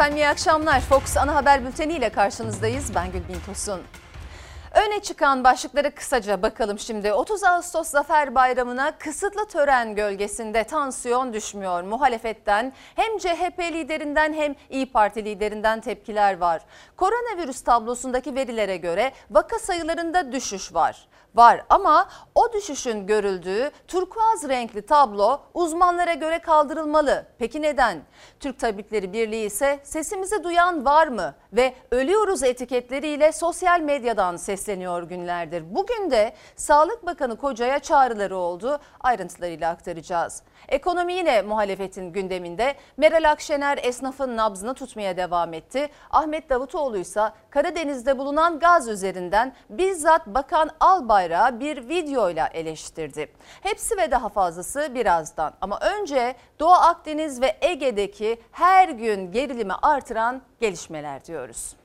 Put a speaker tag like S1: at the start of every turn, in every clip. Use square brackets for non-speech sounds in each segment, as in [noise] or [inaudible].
S1: Efendim iyi akşamlar. Fox ana haber bülteni ile karşınızdayız. Ben Gülbin Tosun. Öne çıkan başlıkları kısaca bakalım şimdi. 30 Ağustos Zafer Bayramı'na kısıtlı tören gölgesinde tansiyon düşmüyor. Muhalefetten hem CHP liderinden hem İyi Parti liderinden tepkiler var. Koronavirüs tablosundaki verilere göre vaka sayılarında düşüş var var ama o düşüşün görüldüğü turkuaz renkli tablo uzmanlara göre kaldırılmalı. Peki neden? Türk Tabipleri Birliği ise sesimizi duyan var mı ve ölüyoruz etiketleriyle sosyal medyadan sesleniyor günlerdir. Bugün de Sağlık Bakanı Koca'ya çağrıları oldu. Ayrıntılarıyla aktaracağız. Ekonomi yine muhalefetin gündeminde. Meral Akşener esnafın nabzını tutmaya devam etti. Ahmet Davutoğlu ise Karadeniz'de bulunan gaz üzerinden bizzat Bakan Albayrak'ı bir videoyla eleştirdi. Hepsi ve daha fazlası birazdan. Ama önce Doğu Akdeniz ve Ege'deki her gün gerilimi artıran gelişmeler diyoruz.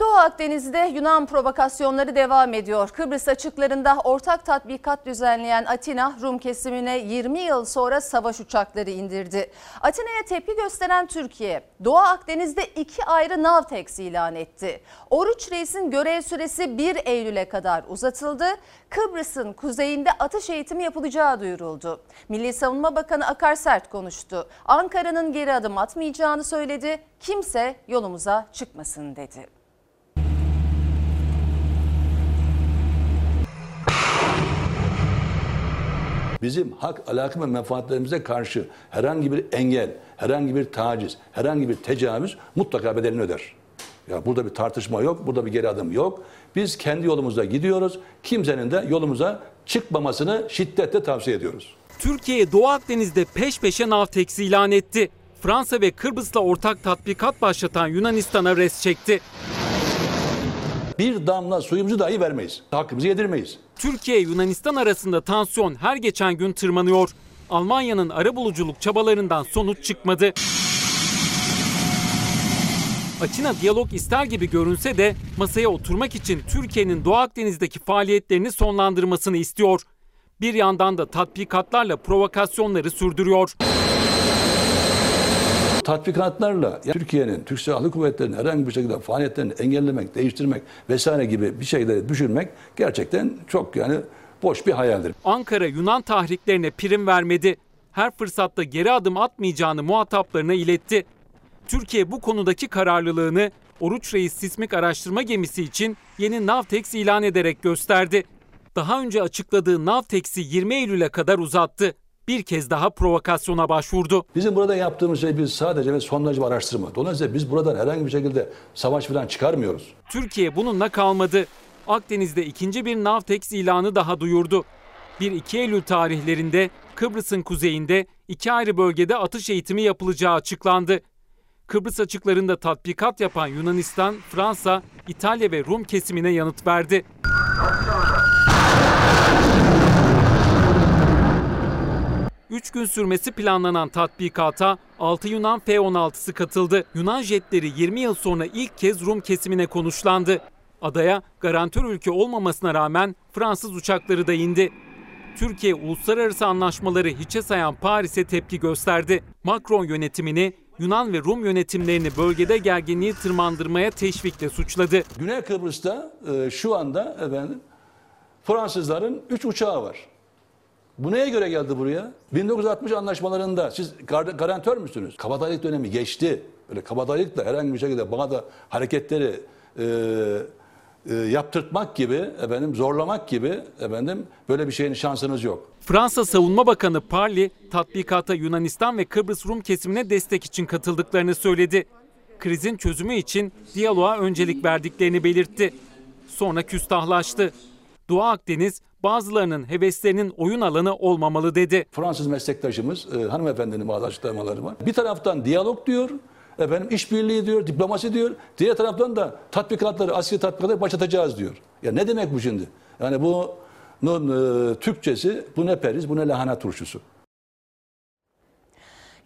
S1: Doğu Akdeniz'de Yunan provokasyonları devam ediyor. Kıbrıs açıklarında ortak tatbikat düzenleyen Atina Rum kesimine 20 yıl sonra savaş uçakları indirdi. Atina'ya tepki gösteren Türkiye Doğu Akdeniz'de iki ayrı Navtex ilan etti. Oruç Reis'in görev süresi 1 Eylül'e kadar uzatıldı. Kıbrıs'ın kuzeyinde atış eğitimi yapılacağı duyuruldu. Milli Savunma Bakanı Akar Sert konuştu. Ankara'nın geri adım atmayacağını söyledi. Kimse yolumuza çıkmasın dedi.
S2: Bizim hak, alaka ve menfaatlerimize karşı herhangi bir engel, herhangi bir taciz, herhangi bir tecavüz mutlaka bedelini öder. Ya burada bir tartışma yok, burada bir geri adım yok. Biz kendi yolumuzda gidiyoruz. Kimsenin de yolumuza çıkmamasını şiddetle tavsiye ediyoruz.
S3: Türkiye Doğu Akdeniz'de peş peşe Navtex ilan etti. Fransa ve Kıbrıs'la ortak tatbikat başlatan Yunanistan'a res çekti.
S2: Bir damla suyumuzu dahi vermeyiz. Hakkımızı yedirmeyiz.
S3: Türkiye Yunanistan arasında tansiyon her geçen gün tırmanıyor. Almanya'nın arabuluculuk çabalarından sonuç çıkmadı. Atina diyalog ister gibi görünse de masaya oturmak için Türkiye'nin Doğu Akdeniz'deki faaliyetlerini sonlandırmasını istiyor. Bir yandan da tatbikatlarla provokasyonları sürdürüyor
S2: tatbikatlarla yani Türkiye'nin, Türk Silahlı Kuvvetleri'nin herhangi bir şekilde faaliyetlerini engellemek, değiştirmek vesaire gibi bir şeyleri düşürmek gerçekten çok yani boş bir hayaldir.
S3: Ankara Yunan tahriklerine prim vermedi. Her fırsatta geri adım atmayacağını muhataplarına iletti. Türkiye bu konudaki kararlılığını Oruç Reis sismik araştırma gemisi için yeni Navtex ilan ederek gösterdi. Daha önce açıkladığı Navtex'i 20 Eylül'e kadar uzattı bir kez daha provokasyona başvurdu.
S2: Bizim burada yaptığımız şey biz sadece ve sondaj bir araştırma. Dolayısıyla biz buradan herhangi bir şekilde savaş falan çıkarmıyoruz.
S3: Türkiye bununla kalmadı. Akdeniz'de ikinci bir Navtex ilanı daha duyurdu. 1-2 Eylül tarihlerinde Kıbrıs'ın kuzeyinde iki ayrı bölgede atış eğitimi yapılacağı açıklandı. Kıbrıs açıklarında tatbikat yapan Yunanistan, Fransa, İtalya ve Rum kesimine yanıt verdi. 3 gün sürmesi planlanan tatbikata 6 Yunan F-16'sı katıldı. Yunan jetleri 20 yıl sonra ilk kez Rum kesimine konuşlandı. Adaya garantör ülke olmamasına rağmen Fransız uçakları da indi. Türkiye uluslararası anlaşmaları hiçe sayan Paris'e tepki gösterdi. Macron yönetimini Yunan ve Rum yönetimlerini bölgede gerginliği tırmandırmaya teşvikle suçladı.
S2: Güney Kıbrıs'ta e, şu anda efendim Fransızların 3 uçağı var. Bu neye göre geldi buraya? 1960 anlaşmalarında siz garantör müsünüz? Kabadayılık dönemi geçti. Öyle kabadayılıkla herhangi bir şekilde bana da hareketleri e, e, yaptırtmak gibi, efendim zorlamak gibi efendim böyle bir şeyin şansınız yok.
S3: Fransa Savunma Bakanı Parli tatbikata Yunanistan ve Kıbrıs Rum kesimine destek için katıldıklarını söyledi. Krizin çözümü için diyaloğa öncelik verdiklerini belirtti. Sonra küstahlaştı. Doğu Akdeniz bazılarının heveslerinin oyun alanı olmamalı dedi.
S2: Fransız meslektaşımız e, hanımefendinin bazı açıklamaları var. Bir taraftan diyalog diyor, efendim işbirliği diyor, diplomasi diyor. Diğer taraftan da tatbikatları, askeri tatbikatları başlatacağız diyor. Ya ne demek bu şimdi? Yani bunun e, Türkçesi bu ne periz, bu ne lahana turşusu.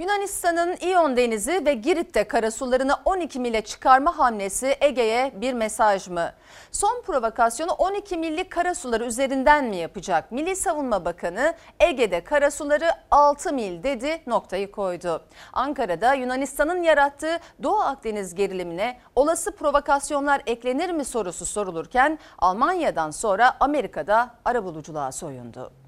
S1: Yunanistan'ın İyon Denizi ve Girit'te karasularını 12 mile çıkarma hamlesi Ege'ye bir mesaj mı? Son provokasyonu 12 millik karasuları üzerinden mi yapacak? Milli Savunma Bakanı Ege'de karasuları 6 mil dedi noktayı koydu. Ankara'da Yunanistan'ın yarattığı Doğu Akdeniz gerilimine olası provokasyonlar eklenir mi sorusu sorulurken Almanya'dan sonra Amerika'da arabuluculuğa soyundu.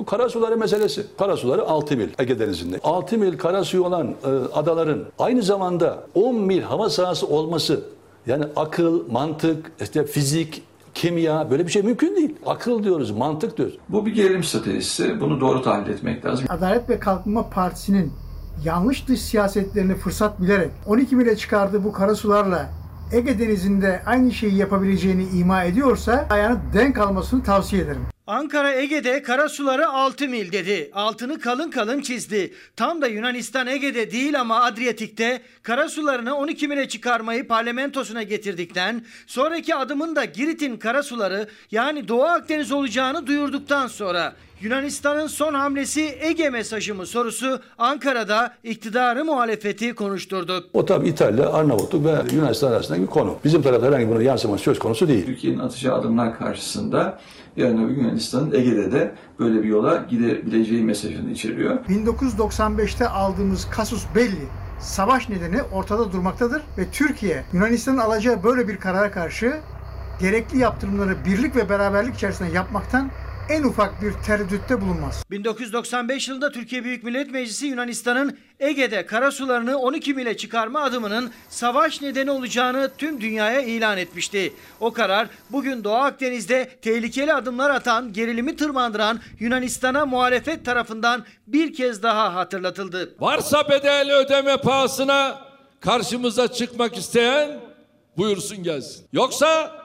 S2: Bu karasuları meselesi. Karasuları 6 mil Ege Denizi'nde. 6 mil karasuyu olan e, adaların aynı zamanda 10 mil hava sahası olması yani akıl, mantık, işte fizik, kimya böyle bir şey mümkün değil. Akıl diyoruz, mantık diyoruz.
S4: Bu bir gerilim stratejisi. Bunu doğru tahlil etmek lazım.
S5: Adalet ve Kalkınma Partisi'nin yanlış dış siyasetlerini fırsat bilerek 12 mile çıkardığı bu karasularla Ege Denizi'nde aynı şeyi yapabileceğini ima ediyorsa ayağını denk almasını tavsiye ederim.
S6: Ankara Ege'de karasuları 6 mil dedi. Altını kalın kalın çizdi. Tam da Yunanistan Ege'de değil ama Adriyatik'te karasularını 12 mile çıkarmayı parlamentosuna getirdikten sonraki adımın da Girit'in karasuları yani Doğu Akdeniz olacağını duyurduktan sonra Yunanistan'ın son hamlesi Ege mesajı mı sorusu Ankara'da iktidarı muhalefeti konuşturdu.
S2: O tabii İtalya, Arnavutluk ve Yunanistan arasındaki bir konu. Bizim tarafta herhangi bunun yansıması söz konusu değil.
S4: Türkiye'nin atacağı adımlar karşısında yarın öbür Yunanistan'ın Ege'de de böyle bir yola gidebileceği mesajını içeriyor.
S5: 1995'te aldığımız kasus belli. Savaş nedeni ortada durmaktadır ve Türkiye Yunanistan'ın alacağı böyle bir karara karşı gerekli yaptırımları birlik ve beraberlik içerisinde yapmaktan en ufak bir tereddütte bulunmaz.
S6: 1995 yılında Türkiye Büyük Millet Meclisi Yunanistan'ın Ege'de karasularını 12 mile çıkarma adımının savaş nedeni olacağını tüm dünyaya ilan etmişti. O karar bugün Doğu Akdeniz'de tehlikeli adımlar atan, gerilimi tırmandıran Yunanistan'a muhalefet tarafından bir kez daha hatırlatıldı.
S7: Varsa bedel ödeme pahasına karşımıza çıkmak isteyen buyursun gelsin. Yoksa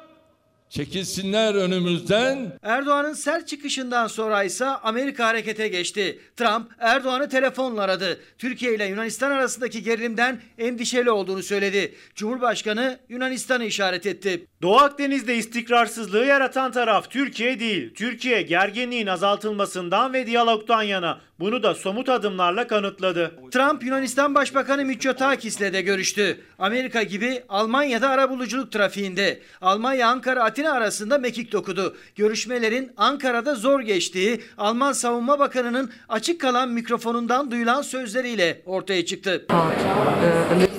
S7: çekilsinler önümüzden.
S6: Erdoğan'ın sert çıkışından sonra ise Amerika harekete geçti. Trump Erdoğan'ı telefonla aradı. Türkiye ile Yunanistan arasındaki gerilimden endişeli olduğunu söyledi. Cumhurbaşkanı Yunanistan'ı işaret etti.
S8: Doğu Akdeniz'de istikrarsızlığı yaratan taraf Türkiye değil. Türkiye gerginliğin azaltılmasından ve diyalogtan yana. Bunu da somut adımlarla kanıtladı.
S6: Trump Yunanistan Başbakanı Mitsotakis'le de görüştü. Amerika gibi Almanya'da arabuluculuk trafiğinde. Almanya Ankara Atina arasında mekik dokudu. Görüşmelerin Ankara'da zor geçtiği Alman Savunma Bakanı'nın açık kalan mikrofonundan duyulan sözleriyle ortaya çıktı.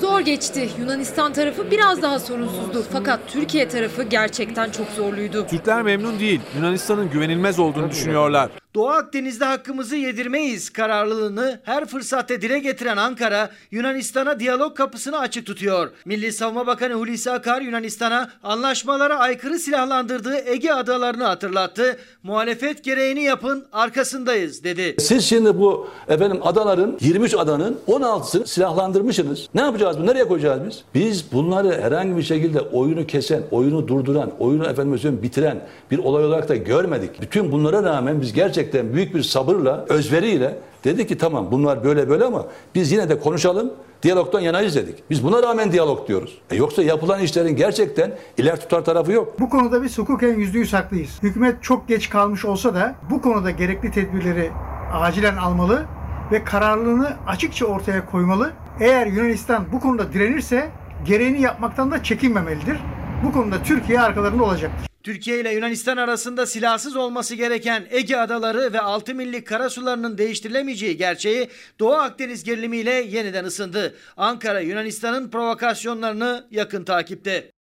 S9: Zor geçti. Yunanistan tarafı biraz daha sorunsuzdu. Fakat Türkiye tarafı gerçekten çok zorluydu.
S10: Türkler memnun değil. Yunanistan'ın güvenilmez olduğunu düşünüyorlar.
S6: Doğu Akdeniz'de hakkımızı yedirmeyiz kararlılığını her fırsatta dile getiren Ankara, Yunanistan'a diyalog kapısını açık tutuyor. Milli Savunma Bakanı Hulusi Akar Yunanistan'a anlaşmalara aykırı silahlandırdığı Ege adalarını hatırlattı. Muhalefet gereğini yapın, arkasındayız dedi.
S2: Siz şimdi bu efendim adaların 23 adanın 16'sını silahlandırmışsınız. Ne yapacağız? Nereye koyacağız biz? Biz bunları herhangi bir şekilde oyunu kesen, oyunu durduran, oyunu efendim bitiren bir olay olarak da görmedik. Bütün bunlara rağmen biz gerçekten büyük bir sabırla, özveriyle dedik ki tamam bunlar böyle böyle ama biz yine de konuşalım. Diyalogdan yanayız dedik. Biz buna rağmen diyalog diyoruz. E yoksa yapılan işlerin gerçekten iler tutar tarafı yok.
S5: Bu konuda biz hukuken yüzde yüz haklıyız. Hükümet çok geç kalmış olsa da bu konuda gerekli tedbirleri acilen almalı ve kararlılığını açıkça ortaya koymalı. Eğer Yunanistan bu konuda direnirse gereğini yapmaktan da çekinmemelidir. Bu konuda Türkiye arkalarında olacaktır.
S6: Türkiye ile Yunanistan arasında silahsız olması gereken Ege adaları ve 6 millik karasularının değiştirilemeyeceği gerçeği Doğu Akdeniz gerilimiyle yeniden ısındı. Ankara Yunanistan'ın provokasyonlarını yakın takipte.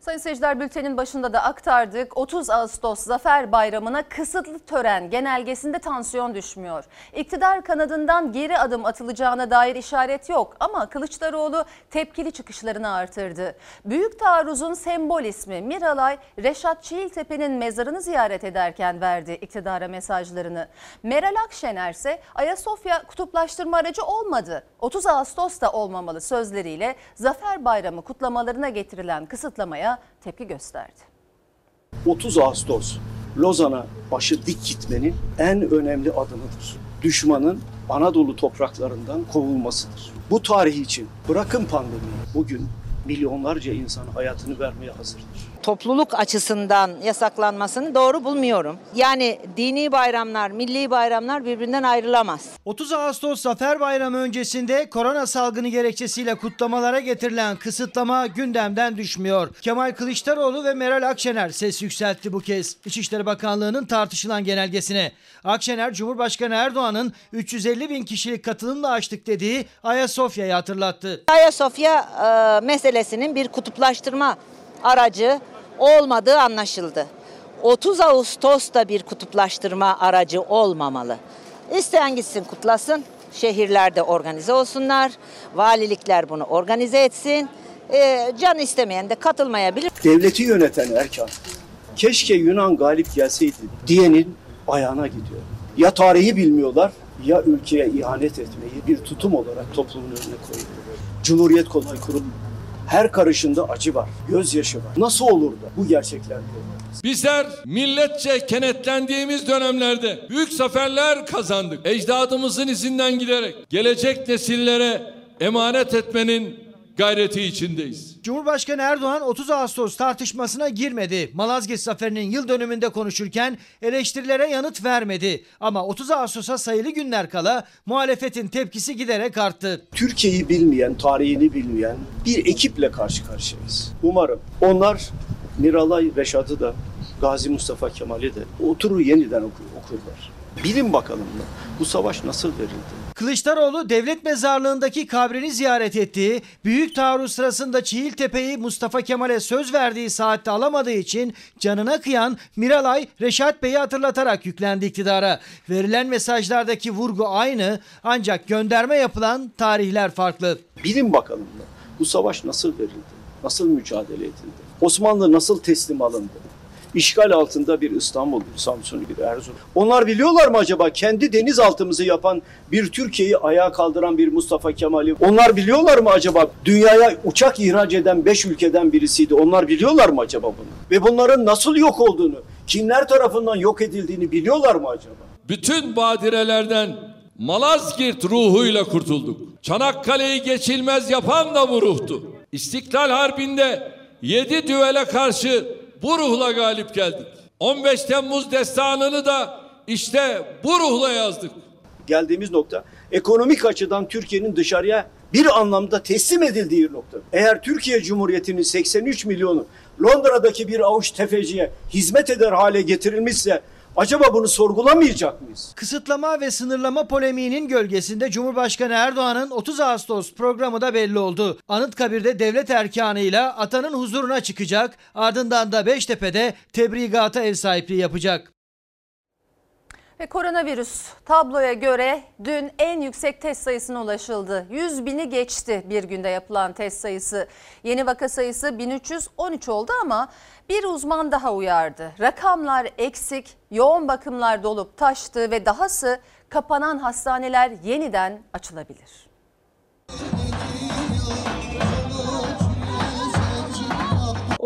S1: Sayın seyirciler bültenin başında da aktardık. 30 Ağustos Zafer Bayramı'na kısıtlı tören genelgesinde tansiyon düşmüyor. İktidar kanadından geri adım atılacağına dair işaret yok ama Kılıçdaroğlu tepkili çıkışlarını artırdı. Büyük taarruzun sembol ismi Miralay, Reşat Çiğiltepe'nin mezarını ziyaret ederken verdi iktidara mesajlarını. Meral Akşener ise Ayasofya kutuplaştırma aracı olmadı. 30 Ağustos'ta olmamalı sözleriyle Zafer Bayramı kutlamalarına getirilen kısıtlamaya tepki gösterdi.
S11: 30 Ağustos Lozan'a başı dik gitmenin en önemli adımıdır. Düşmanın Anadolu topraklarından kovulmasıdır. Bu tarih için bırakın pandemiyi bugün milyonlarca insan hayatını vermeye hazırdır.
S12: Topluluk açısından yasaklanmasını doğru bulmuyorum. Yani dini bayramlar, milli bayramlar birbirinden ayrılamaz.
S6: 30 Ağustos Zafer Bayramı öncesinde korona salgını gerekçesiyle kutlamalara getirilen kısıtlama gündemden düşmüyor. Kemal Kılıçdaroğlu ve Meral Akşener ses yükseltti bu kez. İçişleri Bakanlığı'nın tartışılan genelgesine. Akşener, Cumhurbaşkanı Erdoğan'ın 350 bin kişilik katılımla açtık dediği Ayasofya'yı hatırlattı.
S12: Ayasofya e, meselesinin bir kutuplaştırma aracı olmadığı anlaşıldı. 30 Ağustos'ta bir kutuplaştırma aracı olmamalı. İsteyen gitsin kutlasın, şehirlerde organize olsunlar, valilikler bunu organize etsin. E, can istemeyen de katılmayabilir.
S11: Devleti yöneten Erkan, keşke Yunan galip gelseydi diyenin ayağına gidiyor. Ya tarihi bilmiyorlar ya ülkeye ihanet etmeyi bir tutum olarak toplumun önüne koyuyor. Cumhuriyet kolay kurulmuyor. Her karışında acı var, gözyaşı var. Nasıl olur da bu gerçekler?
S7: Bizler milletçe kenetlendiğimiz dönemlerde büyük zaferler kazandık. Ecdadımızın izinden giderek gelecek nesillere emanet etmenin gayreti içindeyiz.
S6: Cumhurbaşkanı Erdoğan 30 Ağustos tartışmasına girmedi. Malazgirt Zaferi'nin yıl dönümünde konuşurken eleştirilere yanıt vermedi. Ama 30 Ağustos'a sayılı günler kala muhalefetin tepkisi giderek arttı.
S11: Türkiye'yi bilmeyen, tarihini bilmeyen bir ekiple karşı karşıyayız. Umarım onlar Miralay Reşat'ı da Gazi Mustafa Kemal'i de oturur yeniden okur, okurlar. Bilin bakalım da bu savaş nasıl verildi?
S6: Kılıçdaroğlu devlet mezarlığındaki kabrini ziyaret ettiği, büyük taarruz sırasında Çiğiltepe'yi Mustafa Kemal'e söz verdiği saatte alamadığı için canına kıyan Miralay Reşat Bey'i hatırlatarak yüklendi iktidara. Verilen mesajlardaki vurgu aynı ancak gönderme yapılan tarihler farklı.
S11: Bilin bakalım da bu savaş nasıl verildi? Nasıl mücadele edildi? Osmanlı nasıl teslim alındı? İşgal altında bir İstanbul, bir Samsun, bir Erzurum. Onlar biliyorlar mı acaba kendi denizaltımızı yapan bir Türkiye'yi ayağa kaldıran bir Mustafa Kemal'i? Onlar biliyorlar mı acaba dünyaya uçak ihraç eden 5 ülkeden birisiydi. Onlar biliyorlar mı acaba bunu? Ve bunların nasıl yok olduğunu, kimler tarafından yok edildiğini biliyorlar mı acaba?
S7: Bütün badirelerden Malazgirt ruhuyla kurtulduk. Çanakkale'yi geçilmez yapan da bu ruhtu. İstiklal Harbi'nde yedi düvele karşı bu ruhla galip geldik. 15 Temmuz destanını da işte bu ruhla yazdık.
S11: Geldiğimiz nokta ekonomik açıdan Türkiye'nin dışarıya bir anlamda teslim edildiği nokta. Eğer Türkiye Cumhuriyeti'nin 83 milyonu Londra'daki bir avuç tefeciye hizmet eder hale getirilmişse Acaba bunu sorgulamayacak mıyız?
S6: Kısıtlama ve sınırlama polemiğinin gölgesinde Cumhurbaşkanı Erdoğan'ın 30 Ağustos programı da belli oldu. Anıtkabir'de devlet erkanıyla atanın huzuruna çıkacak, ardından da Beştepe'de tebrigata ev sahipliği yapacak.
S1: Ve koronavirüs tabloya göre dün en yüksek test sayısına ulaşıldı. 100 bini geçti bir günde yapılan test sayısı. Yeni vaka sayısı 1313 oldu ama bir uzman daha uyardı. Rakamlar eksik, yoğun bakımlar dolup taştı ve dahası kapanan hastaneler yeniden açılabilir.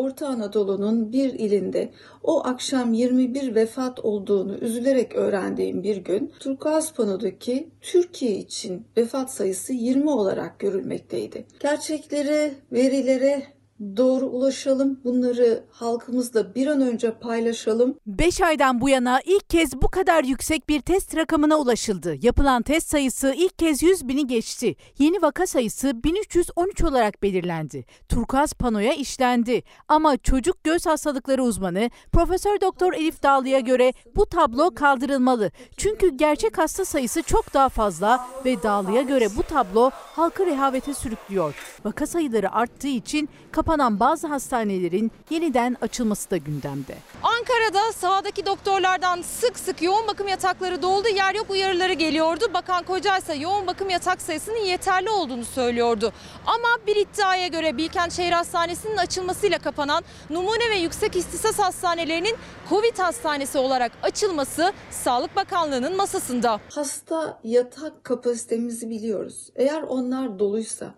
S13: Orta Anadolu'nun bir ilinde o akşam 21 vefat olduğunu üzülerek öğrendiğim bir gün Turkuaz Pano'daki Türkiye için vefat sayısı 20 olarak görülmekteydi. Gerçeklere, verilere doğru ulaşalım. Bunları halkımızla bir an önce paylaşalım.
S14: 5 aydan bu yana ilk kez bu kadar yüksek bir test rakamına ulaşıldı. Yapılan test sayısı ilk kez 100 bini geçti. Yeni vaka sayısı 1313 olarak belirlendi. Turkuaz panoya işlendi. Ama çocuk göz hastalıkları uzmanı Profesör Doktor Elif Dağlı'ya göre bu tablo kaldırılmalı. Çünkü gerçek hasta sayısı çok daha fazla ve Dağlı'ya göre bu tablo halkı rehavete sürüklüyor. Vaka sayıları arttığı için kapanan bazı hastanelerin yeniden açılması da gündemde.
S9: Ankara'da sahadaki doktorlardan sık sık yoğun bakım yatakları doldu, yer yok uyarıları geliyordu. Bakan Koca ise yoğun bakım yatak sayısının yeterli olduğunu söylüyordu. Ama bir iddiaya göre Bilkent Şehir Hastanesi'nin açılmasıyla kapanan numune ve yüksek istisas hastanelerinin Covid hastanesi olarak açılması Sağlık Bakanlığı'nın masasında.
S13: Hasta yatak kapasitemizi biliyoruz. Eğer onlar doluysa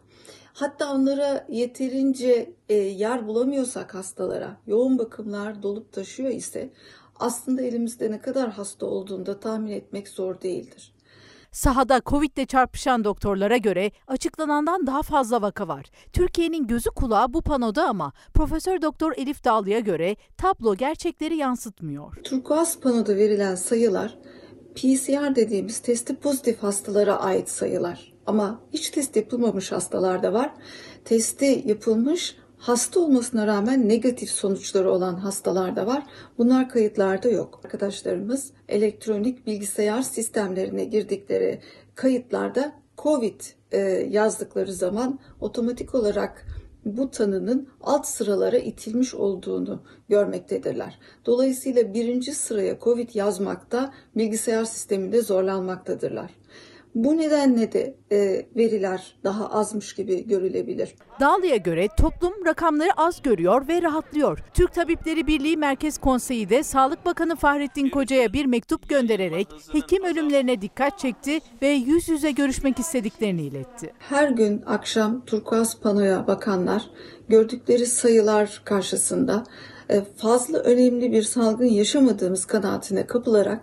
S13: Hatta onlara yeterince e, yer bulamıyorsak hastalara, yoğun bakımlar dolup taşıyor ise aslında elimizde ne kadar hasta olduğunu da tahmin etmek zor değildir.
S14: Sahada Covid'le çarpışan doktorlara göre açıklanandan daha fazla vaka var. Türkiye'nin gözü kulağı bu panoda ama Profesör Doktor Elif Dağlı'ya göre tablo gerçekleri yansıtmıyor.
S13: Turkuaz panoda verilen sayılar PCR dediğimiz testi pozitif hastalara ait sayılar. Ama hiç test yapılmamış hastalar da var. Testi yapılmış hasta olmasına rağmen negatif sonuçları olan hastalar da var. Bunlar kayıtlarda yok. Arkadaşlarımız elektronik bilgisayar sistemlerine girdikleri kayıtlarda COVID e, yazdıkları zaman otomatik olarak bu tanının alt sıralara itilmiş olduğunu görmektedirler. Dolayısıyla birinci sıraya COVID yazmakta bilgisayar sisteminde zorlanmaktadırlar. Bu nedenle de e, veriler daha azmış gibi görülebilir.
S14: Dağlı'ya göre toplum rakamları az görüyor ve rahatlıyor. Türk Tabipleri Birliği Merkez Konseyi de Sağlık Bakanı Fahrettin Koca'ya bir mektup göndererek hekim ölümlerine dikkat çekti ve yüz yüze görüşmek istediklerini iletti.
S13: Her gün akşam turkuaz panoya bakanlar gördükleri sayılar karşısında e, fazla önemli bir salgın yaşamadığımız kanaatine kapılarak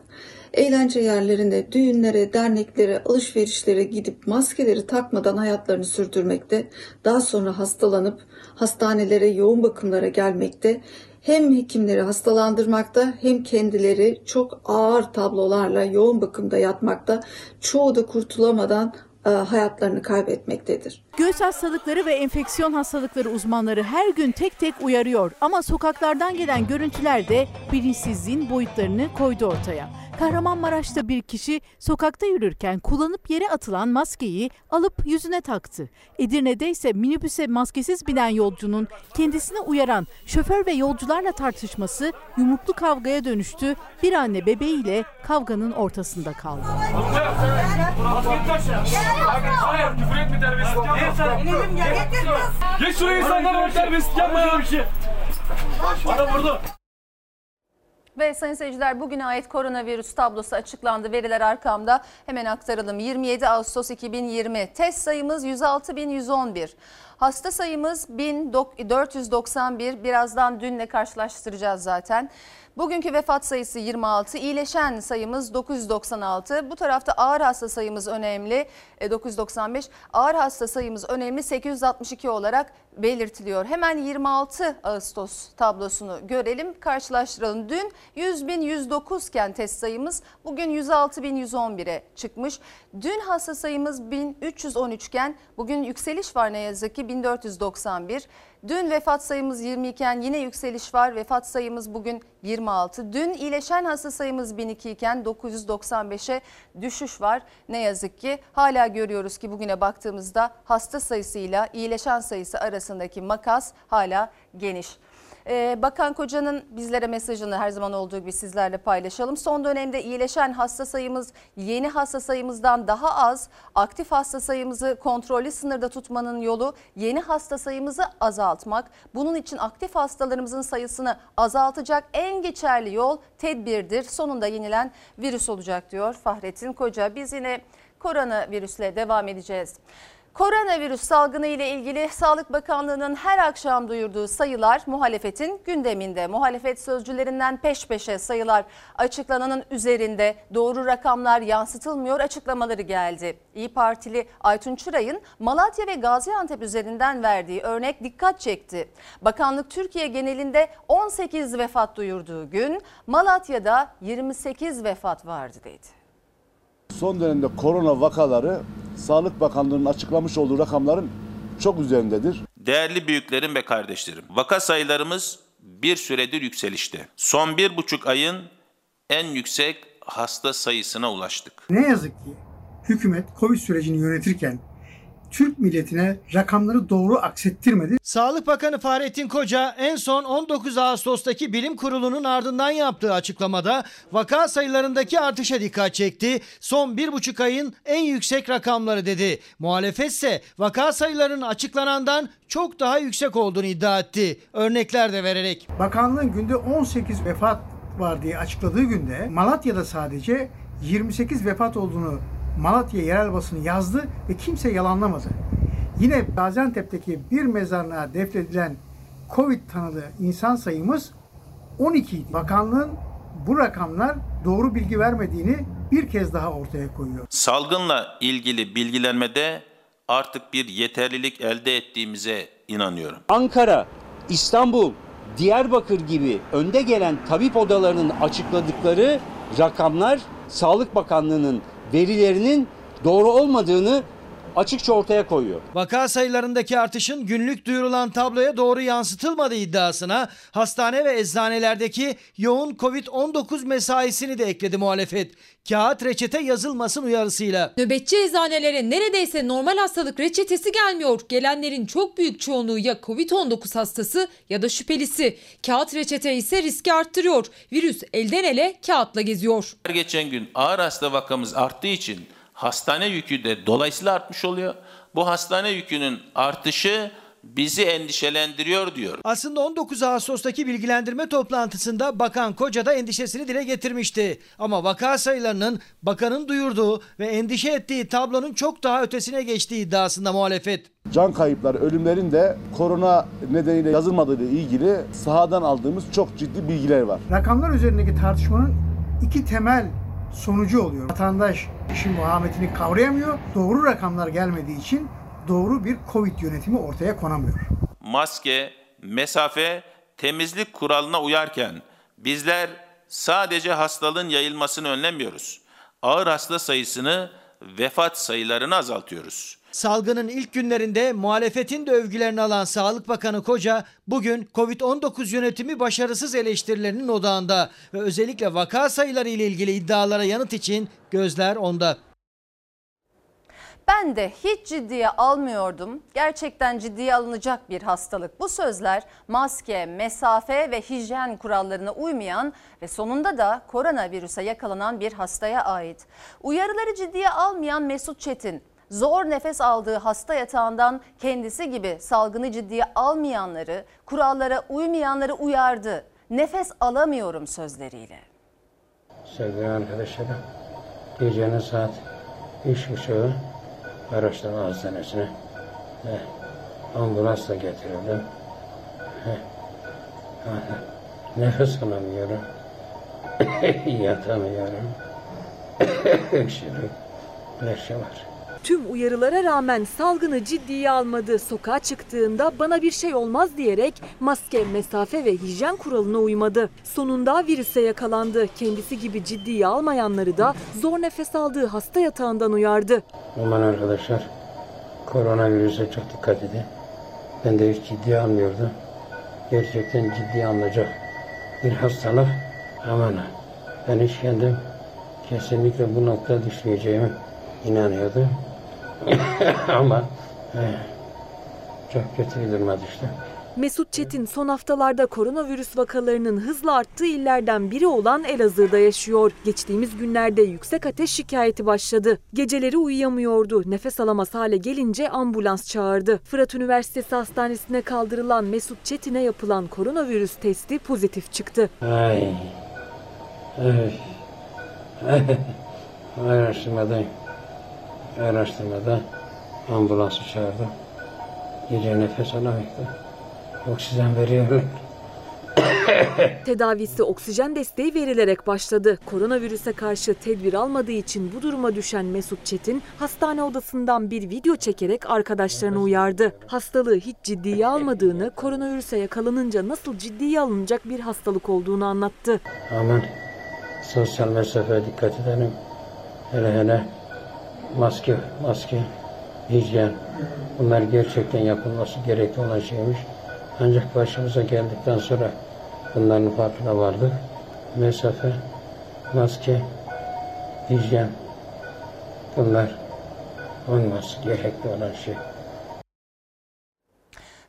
S13: eğlence yerlerine, düğünlere, derneklere, alışverişlere gidip maskeleri takmadan hayatlarını sürdürmekte, daha sonra hastalanıp hastanelere, yoğun bakımlara gelmekte, hem hekimleri hastalandırmakta hem kendileri çok ağır tablolarla yoğun bakımda yatmakta, çoğu da kurtulamadan e, hayatlarını kaybetmektedir.
S14: Göğüs hastalıkları ve enfeksiyon hastalıkları uzmanları her gün tek tek uyarıyor ama sokaklardan gelen görüntüler de bilinçsizliğin boyutlarını koydu ortaya. Kahramanmaraş'ta bir kişi sokakta yürürken kullanıp yere atılan maskeyi alıp yüzüne taktı. Edirne'de ise minibüse maskesiz binen yolcunun kendisine uyaran şoför ve yolcularla tartışması yumruklu kavgaya dönüştü. Bir anne bebeğiyle kavganın ortasında kaldı.
S15: Geç şuraya insanlar terbiyesizlik yapma ya. Bir şey. Bana vurdu.
S1: Ve sayın seyirciler bugüne ait koronavirüs tablosu açıklandı. Veriler arkamda hemen aktaralım. 27 Ağustos 2020 test sayımız 106.111. Hasta sayımız 1491. Birazdan dünle karşılaştıracağız zaten. Bugünkü vefat sayısı 26, iyileşen sayımız 996. Bu tarafta ağır hasta sayımız önemli 995. Ağır hasta sayımız önemli 862 olarak belirtiliyor. Hemen 26 Ağustos tablosunu görelim, karşılaştıralım. Dün 100.109 iken test sayımız bugün 106.111'e çıkmış. Dün hasta sayımız 1313 iken bugün yükseliş var ne yazık ki 1491. Dün vefat sayımız 20 iken yine yükseliş var. Vefat sayımız bugün 26. Dün iyileşen hasta sayımız 1002 iken 995'e düşüş var. Ne yazık ki hala görüyoruz ki bugüne baktığımızda hasta sayısıyla iyileşen sayısı arasındaki makas hala geniş. Ee, Bakan Koca'nın bizlere mesajını her zaman olduğu gibi sizlerle paylaşalım. Son dönemde iyileşen hasta sayımız yeni hasta sayımızdan daha az. Aktif hasta sayımızı kontrollü sınırda tutmanın yolu yeni hasta sayımızı azaltmak. Bunun için aktif hastalarımızın sayısını azaltacak en geçerli yol tedbirdir. Sonunda yenilen virüs olacak diyor Fahrettin Koca. Biz yine koronavirüsle devam edeceğiz. Koronavirüs salgını ile ilgili Sağlık Bakanlığı'nın her akşam duyurduğu sayılar muhalefetin gündeminde. Muhalefet sözcülerinden peş peşe sayılar açıklananın üzerinde doğru rakamlar yansıtılmıyor açıklamaları geldi. İyi Partili Aytun Çıray'ın Malatya ve Gaziantep üzerinden verdiği örnek dikkat çekti. Bakanlık Türkiye genelinde 18 vefat duyurduğu gün Malatya'da 28 vefat vardı dedi.
S16: Son dönemde korona vakaları Sağlık Bakanlığı'nın açıklamış olduğu rakamların çok üzerindedir.
S17: Değerli büyüklerim ve kardeşlerim, vaka sayılarımız bir süredir yükselişte. Son bir buçuk ayın en yüksek hasta sayısına ulaştık.
S5: Ne yazık ki hükümet Covid sürecini yönetirken Türk milletine rakamları doğru aksettirmedi.
S6: Sağlık Bakanı Fahrettin Koca en son 19 Ağustos'taki bilim kurulunun ardından yaptığı açıklamada vaka sayılarındaki artışa dikkat çekti. Son bir buçuk ayın en yüksek rakamları dedi. Muhalefetse vaka sayılarının açıklanandan çok daha yüksek olduğunu iddia etti. Örnekler de vererek.
S5: Bakanlığın günde 18 vefat var diye açıkladığı günde Malatya'da sadece 28 vefat olduğunu Malatya yerel basını yazdı ve kimse yalanlamadı. Yine Gaziantep'teki bir mezarlığa defnedilen Covid tanılı insan sayımız 12 idi. Bakanlığın bu rakamlar doğru bilgi vermediğini bir kez daha ortaya koyuyor.
S17: salgınla ilgili bilgilenmede artık bir yeterlilik elde ettiğimize inanıyorum.
S18: Ankara, İstanbul, Diyarbakır gibi önde gelen tabip odalarının açıkladıkları rakamlar Sağlık Bakanlığı'nın verilerinin doğru olmadığını açıkça ortaya koyuyor.
S6: Vaka sayılarındaki artışın günlük duyurulan tabloya doğru yansıtılmadığı iddiasına hastane ve eczanelerdeki yoğun Covid-19 mesaisini de ekledi muhalefet. Kağıt reçete yazılmasın uyarısıyla.
S9: Nöbetçi eczanelere neredeyse normal hastalık reçetesi gelmiyor. Gelenlerin çok büyük çoğunluğu ya Covid-19 hastası ya da şüphelisi. Kağıt reçete ise riski arttırıyor. Virüs elden ele kağıtla geziyor.
S17: Her geçen gün ağır hasta vakamız arttığı için hastane yükü de dolayısıyla artmış oluyor. Bu hastane yükünün artışı bizi endişelendiriyor diyor.
S6: Aslında 19 Ağustos'taki bilgilendirme toplantısında Bakan Koca da endişesini dile getirmişti. Ama vaka sayılarının bakanın duyurduğu ve endişe ettiği tablonun çok daha ötesine geçtiği iddiasında muhalefet.
S16: Can kayıpları, ölümlerin de korona nedeniyle yazılmadığı ile ilgili sahadan aldığımız çok ciddi bilgiler var.
S5: Rakamlar üzerindeki tartışmanın iki temel sonucu oluyor. Vatandaş işin vahametini kavrayamıyor. Doğru rakamlar gelmediği için doğru bir Covid yönetimi ortaya konamıyor.
S17: Maske, mesafe, temizlik kuralına uyarken bizler sadece hastalığın yayılmasını önlemiyoruz. Ağır hasta sayısını, vefat sayılarını azaltıyoruz.
S6: Salgının ilk günlerinde muhalefetin de övgülerini alan Sağlık Bakanı Koca bugün Covid-19 yönetimi başarısız eleştirilerinin odağında ve özellikle vaka sayıları ile ilgili iddialara yanıt için gözler onda.
S1: Ben de hiç ciddiye almıyordum. Gerçekten ciddiye alınacak bir hastalık. Bu sözler maske, mesafe ve hijyen kurallarına uymayan ve sonunda da koronavirüse yakalanan bir hastaya ait. Uyarıları ciddiye almayan Mesut Çetin zor nefes aldığı hasta yatağından kendisi gibi salgını ciddiye almayanları, kurallara uymayanları uyardı. Nefes alamıyorum sözleriyle.
S19: Sevgili arkadaşlarım, gecenin saat üç buçuğu araştırma hastanesine ve ambulansla getirildim. Nefes alamıyorum. [coughs] Yatamıyorum. [coughs] Öksürük, leşe var.
S20: Tüm uyarılara rağmen salgını ciddiye almadı. Sokağa çıktığında bana bir şey olmaz diyerek maske, mesafe ve hijyen kuralına uymadı. Sonunda virüse yakalandı. Kendisi gibi ciddiye almayanları da zor nefes aldığı hasta yatağından uyardı.
S19: Aman arkadaşlar, koronavirüse çok dikkat edin. Ben de hiç ciddiye almıyordum. Gerçekten ciddiye alınacak bir hastalık. Aman ben hiç kendim kesinlikle bu noktada düşmeyeceğime inanıyordum. Ama eh, çok kötü bir duruma düştü.
S20: Mesut Çetin son haftalarda koronavirüs vakalarının hızla arttığı illerden biri olan Elazığ'da yaşıyor. Geçtiğimiz günlerde yüksek ateş şikayeti başladı. Geceleri uyuyamıyordu. Nefes alamaz hale gelince ambulans çağırdı. Fırat Üniversitesi Hastanesi'ne kaldırılan Mesut Çetin'e yapılan koronavirüs testi pozitif çıktı.
S19: Ay. Ay. Araştırmadayım araştırmada ambulansı çağırdım. Gece nefes alamıyordu. Oksijen veriyorlar. [coughs]
S20: Tedavisi oksijen desteği verilerek başladı. Koronavirüse karşı tedbir almadığı için bu duruma düşen Mesut Çetin hastane odasından bir video çekerek arkadaşlarını uyardı. Hastalığı hiç ciddiye almadığını, koronavirüse yakalanınca nasıl ciddiye alınacak bir hastalık olduğunu anlattı.
S19: Aman sosyal mesafeye dikkat edelim. Hele hele maske, maske, hijyen bunlar gerçekten yapılması gerekli olan şeymiş. Ancak başımıza geldikten sonra bunların farkına vardık. Mesafe, maske, hijyen bunlar olması gerekli olan şey.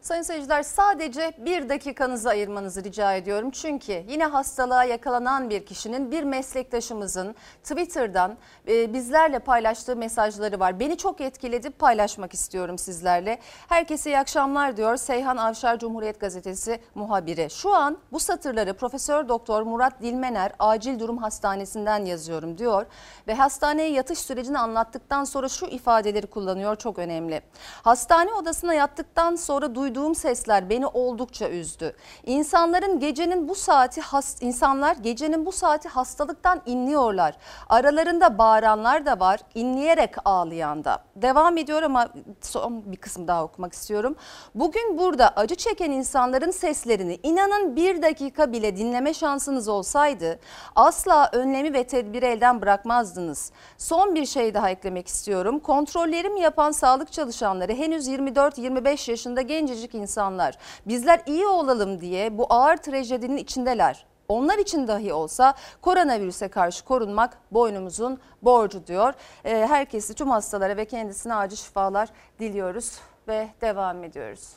S1: Sayın seyirciler sadece bir dakikanızı ayırmanızı rica ediyorum. Çünkü yine hastalığa yakalanan bir kişinin bir meslektaşımızın Twitter'dan e, bizlerle paylaştığı mesajları var. Beni çok etkiledi paylaşmak istiyorum sizlerle. Herkese iyi akşamlar diyor Seyhan Avşar Cumhuriyet Gazetesi muhabiri. Şu an bu satırları Profesör Doktor Murat Dilmener Acil Durum Hastanesi'nden yazıyorum diyor. Ve hastaneye yatış sürecini anlattıktan sonra şu ifadeleri kullanıyor çok önemli. Hastane odasına yattıktan sonra duyduğum duyduğum sesler beni oldukça üzdü. İnsanların gecenin bu saati has, insanlar gecenin bu saati hastalıktan inliyorlar. Aralarında bağıranlar da var, inleyerek ağlayan da. Devam ediyor ama son bir kısım daha okumak istiyorum. Bugün burada acı çeken insanların seslerini inanın bir dakika bile dinleme şansınız olsaydı asla önlemi ve tedbiri elden bırakmazdınız. Son bir şey daha eklemek istiyorum. Kontrollerimi yapan sağlık çalışanları henüz 24-25 yaşında gencecik insanlar. Bizler iyi olalım diye bu ağır trajedinin içindeler. Onlar için dahi olsa koronavirüse karşı korunmak boynumuzun borcu diyor. Ee, Herkesi tüm hastalara ve kendisine acil şifalar diliyoruz ve devam ediyoruz.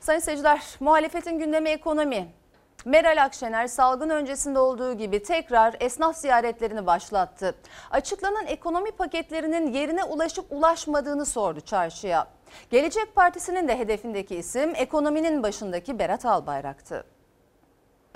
S1: Sayın seyirciler, muhalefetin gündemi ekonomi. Meral Akşener salgın öncesinde olduğu gibi tekrar esnaf ziyaretlerini başlattı. Açıklanan ekonomi paketlerinin yerine ulaşıp ulaşmadığını sordu çarşıya. Gelecek Partisi'nin de hedefindeki isim ekonominin başındaki Berat Albayrak'tı.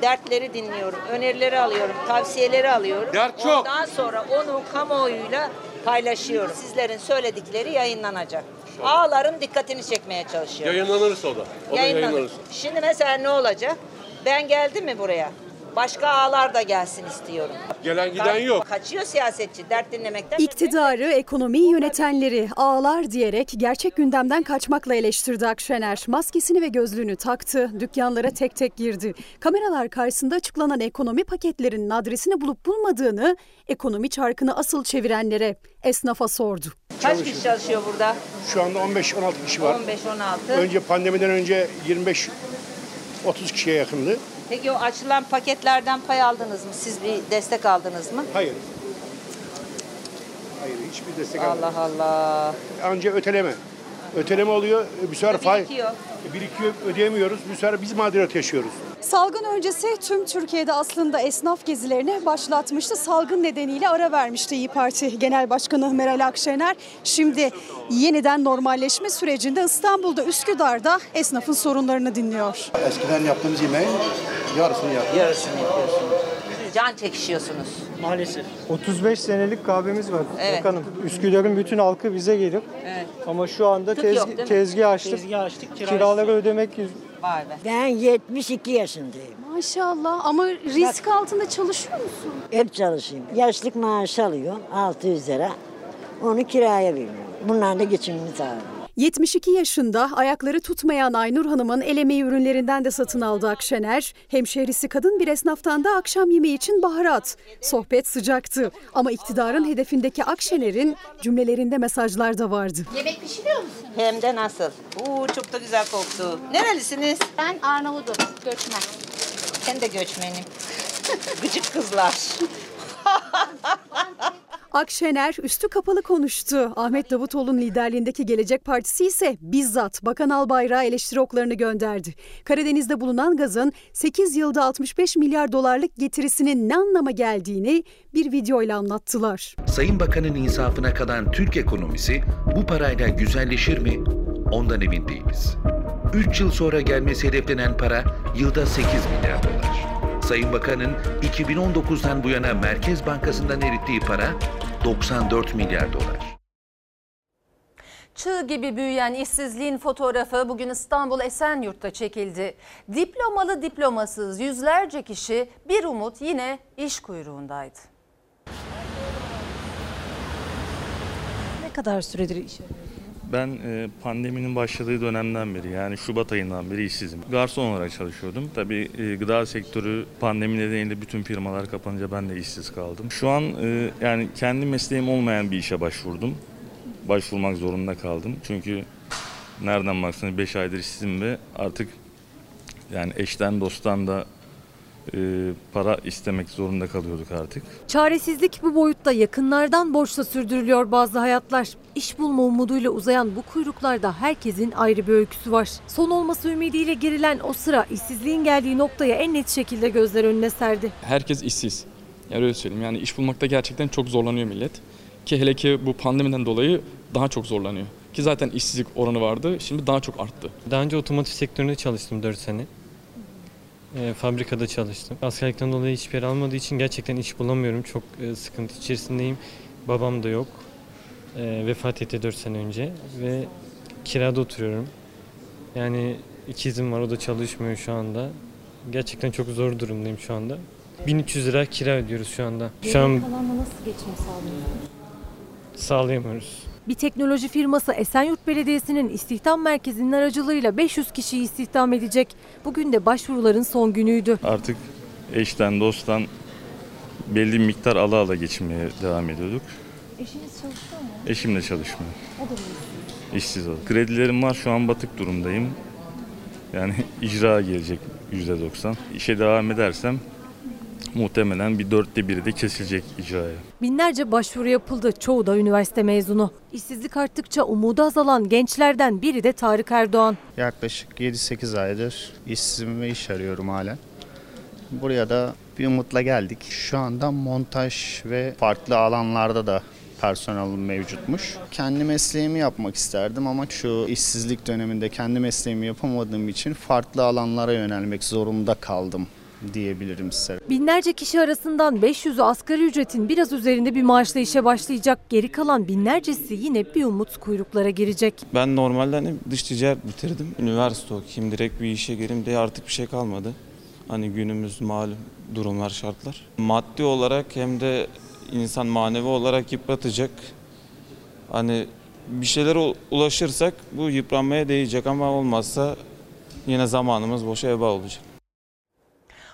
S12: Dertleri dinliyorum, önerileri alıyorum, tavsiyeleri alıyorum.
S15: Dert çok.
S12: Ondan sonra onu kamuoyuyla paylaşıyorum. Sizlerin söyledikleri yayınlanacak. Ağların dikkatini çekmeye çalışıyorum.
S15: Yayınlanırsa o da. O da
S12: Yayınlanır.
S15: yayınlanırsa.
S12: Şimdi mesela ne olacak? Ben geldim mi buraya? Başka ağlar da gelsin istiyorum.
S15: Gelen giden yok.
S12: Kaçıyor siyasetçi dert dinlemekten.
S21: İktidarı, ekonomiyi yönetenleri ağlar diyerek gerçek gündemden kaçmakla eleştirdi Akşener. Maskesini ve gözlüğünü taktı, dükkanlara tek tek girdi. Kameralar karşısında açıklanan ekonomi paketlerinin adresini bulup bulmadığını, ekonomi çarkını asıl çevirenlere, esnafa sordu.
S12: Kaç kişi çalışıyor burada?
S22: Şu anda 15-16 kişi var.
S12: 15-16.
S22: Önce pandemiden önce 25 30 kişiye yakındı.
S12: Peki o açılan paketlerden pay aldınız mı? Siz bir destek aldınız mı?
S22: Hayır. Hayır hiçbir destek
S12: Allah
S22: almadık.
S12: Allah.
S22: Anca öteleme. Öteleme oluyor. Bir sefer faiz
S12: Birikiyor.
S22: birikiyor, ödeyemiyoruz. Bir sefer biz mağduriyet yaşıyoruz.
S21: Salgın öncesi tüm Türkiye'de aslında esnaf gezilerini başlatmıştı. Salgın nedeniyle ara vermişti İyi Parti Genel Başkanı Meral Akşener. Şimdi yeniden normalleşme sürecinde İstanbul'da Üsküdar'da esnafın sorunlarını dinliyor.
S22: Eskiden yaptığımız yemeğin yarısını yaptık.
S12: Yarısını yapıyorsunuz. Can çekişiyorsunuz.
S23: Maalesef. 35 senelik kahvemiz var
S12: Evet.
S23: bakanım. Üsküdar'ın bütün halkı bize gelir.
S12: Evet.
S23: Ama şu anda
S12: Tık yok,
S23: tezg-
S12: değil mi?
S23: tezgah açtık. Tezgah açtık. Kiraları ödemek yüz-
S12: Vay be.
S24: Ben 72 yaşındayım.
S21: Maşallah ama risk altında çalışıyor musun?
S24: Hep çalışayım. Yaşlık maaşı alıyorum 600 lira. Onu kiraya veriyorum. Bunlarla geçimimi sağlıyorum.
S21: 72 yaşında ayakları tutmayan Aynur Hanım'ın el emeği ürünlerinden de satın aldı Akşener. Hemşehrisi kadın bir esnaftan da akşam yemeği için baharat. Sohbet sıcaktı ama iktidarın hedefindeki Akşener'in cümlelerinde mesajlar da vardı.
S12: Yemek pişiriyor musun? Hem de nasıl? Oo çok da güzel koktu. Nerelisiniz?
S25: Ben Arnavut'um, göçmen.
S12: Ben de göçmenim. [laughs] Gıcık kızlar. [laughs]
S21: Akşener üstü kapalı konuştu. Ahmet Davutoğlu'nun liderliğindeki Gelecek Partisi ise bizzat Bakan Albayrak'a eleştiri oklarını gönderdi. Karadeniz'de bulunan gazın 8 yılda 65 milyar dolarlık getirisinin ne anlama geldiğini bir videoyla anlattılar.
S26: Sayın Bakan'ın insafına kalan Türk ekonomisi bu parayla güzelleşir mi? Ondan emin değiliz. 3 yıl sonra gelmesi hedeflenen para yılda 8 milyar dolar. Sayın Bakan'ın 2019'dan bu yana Merkez Bankası'ndan erittiği para 94 milyar dolar.
S1: Çığ gibi büyüyen işsizliğin fotoğrafı bugün İstanbul Esenyurt'ta çekildi. Diplomalı diplomasız yüzlerce kişi bir umut yine iş kuyruğundaydı.
S27: Ne kadar süredir iş
S28: Ben e, pandeminin başladığı dönemden beri yani Şubat ayından beri işsizim. Garson olarak çalışıyordum. Tabii e, gıda sektörü pandemi nedeniyle bütün firmalar kapanınca ben de işsiz kaldım. Şu an e, yani kendi mesleğim olmayan bir işe başvurdum. Başvurmak zorunda kaldım. Çünkü nereden baksanız 5 aydır işsizim ve artık yani eşten dosttan da para istemek zorunda kalıyorduk artık.
S20: Çaresizlik bu boyutta yakınlardan borçla sürdürülüyor bazı hayatlar. İş bulma umuduyla uzayan bu kuyruklarda herkesin ayrı bir öyküsü var. Son olması ümidiyle gerilen o sıra işsizliğin geldiği noktaya en net şekilde gözler önüne serdi.
S29: Herkes işsiz. Yani öyle söyleyeyim. Yani iş bulmakta gerçekten çok zorlanıyor millet. Ki hele ki bu pandemiden dolayı daha çok zorlanıyor. Ki zaten işsizlik oranı vardı. Şimdi daha çok arttı.
S30: Daha önce otomotiv sektöründe çalıştım 4 sene. E, fabrikada çalıştım. Askerlikten dolayı hiçbir yer almadığı için gerçekten iş bulamıyorum. Çok e, sıkıntı içerisindeyim. Babam da yok. E, vefat etti 4 sene önce ve kirada oturuyorum. Yani ikizim var o da çalışmıyor şu anda. Gerçekten çok zor durumdayım şu anda. 1300 lira kira ödüyoruz şu anda. Şu an
S27: kalanla nasıl geçim sağlıyorsunuz?
S30: sağlayamıyoruz.
S31: Bir teknoloji firması Esenyurt Belediyesi'nin istihdam merkezinin aracılığıyla 500 kişiyi istihdam edecek. Bugün de başvuruların son günüydü.
S28: Artık eşten dosttan belli bir miktar ala ala geçinmeye devam ediyorduk.
S27: Eşiniz çalışıyor mu?
S28: Eşim de çalışmıyor.
S27: O da mı işsiz?
S28: İşsiz o. Kredilerim var şu an batık durumdayım. Yani icra gelecek %90. İşe devam edersem muhtemelen bir dörtte biri de kesilecek icraya.
S31: Binlerce başvuru yapıldı. Çoğu da üniversite mezunu. İşsizlik arttıkça umudu azalan gençlerden biri de Tarık Erdoğan.
S32: Yaklaşık 7-8 aydır işsizim ve iş arıyorum halen. Buraya da bir umutla geldik. Şu anda montaj ve farklı alanlarda da personelim mevcutmuş. Kendi mesleğimi yapmak isterdim ama şu işsizlik döneminde kendi mesleğimi yapamadığım için farklı alanlara yönelmek zorunda kaldım diyebilirim size.
S31: Binlerce kişi arasından 500'ü asgari ücretin biraz üzerinde bir maaşla işe başlayacak. Geri kalan binlercesi yine bir umut kuyruklara girecek.
S33: Ben normalde hani dış ticaret bitirdim. Üniversite okuyayım, direkt bir işe gireyim diye artık bir şey kalmadı. Hani günümüz malum durumlar, şartlar. Maddi olarak hem de insan manevi olarak yıpratacak. Hani bir şeylere ulaşırsak bu yıpranmaya değecek ama olmazsa yine zamanımız boşa heba olacak.